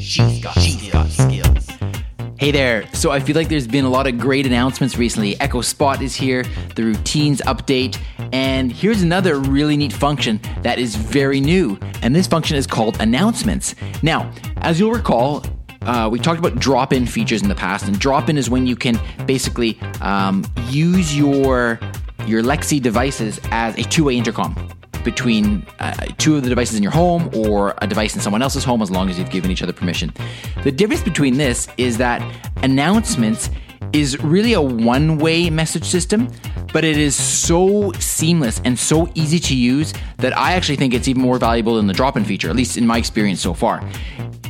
She's got, she's got skills. Hey there. So I feel like there's been a lot of great announcements recently. Echo Spot is here, the routines update, and here's another really neat function that is very new. And this function is called announcements. Now, as you'll recall, uh, we talked about drop in features in the past, and drop in is when you can basically um, use your your Lexi devices as a two way intercom between uh, two of the devices in your home or a device in someone else's home as long as you've given each other permission. The difference between this is that announcements is really a one way message system, but it is so seamless and so easy to use that I actually think it's even more valuable than the drop in feature, at least in my experience so far.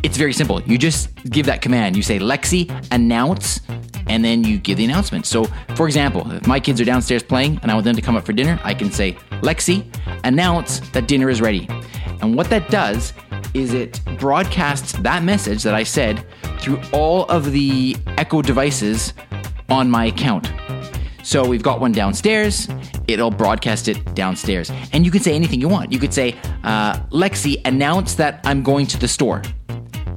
It's very simple. You just give that command. You say, Lexi, announce, and then you give the announcement. So, for example, if my kids are downstairs playing and I want them to come up for dinner, I can say, Lexi, announce that dinner is ready. And what that does is it broadcasts that message that I said through all of the Echo devices on my account. So we've got one downstairs. It'll broadcast it downstairs. And you can say anything you want. You could say, uh, Lexi, announce that I'm going to the store.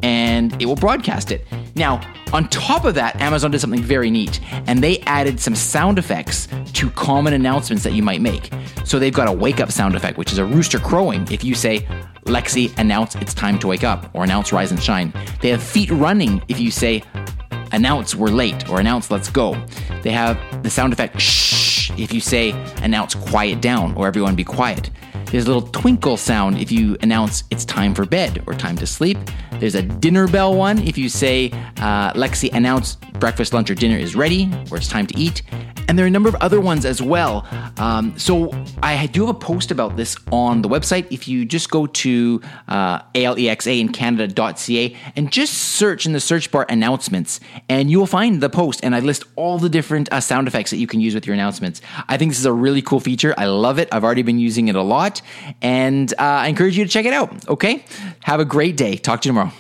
And it will broadcast it. Now, on top of that, Amazon did something very neat, and they added some sound effects to common announcements that you might make. So they've got a wake up sound effect, which is a rooster crowing. If you say, Lexi, announce it's time to wake up, or announce rise and shine. They have feet running if you say, announce we're late, or announce let's go. They have the sound effect shh if you say, announce quiet down, or everyone be quiet. There's a little twinkle sound if you announce it's time for bed or time to sleep. There's a dinner bell one if you say, uh, Lexi, announce breakfast, lunch, or dinner is ready, or it's time to eat. And there are a number of other ones as well. Um, so I do have a post about this on the website. If you just go to uh, alexa in Canada.ca and just search in the search bar announcements, and you will find the post. And I list all the different uh, sound effects that you can use with your announcements. I think this is a really cool feature. I love it. I've already been using it a lot, and uh, I encourage you to check it out. Okay? Have a great day. Talk to you tomorrow.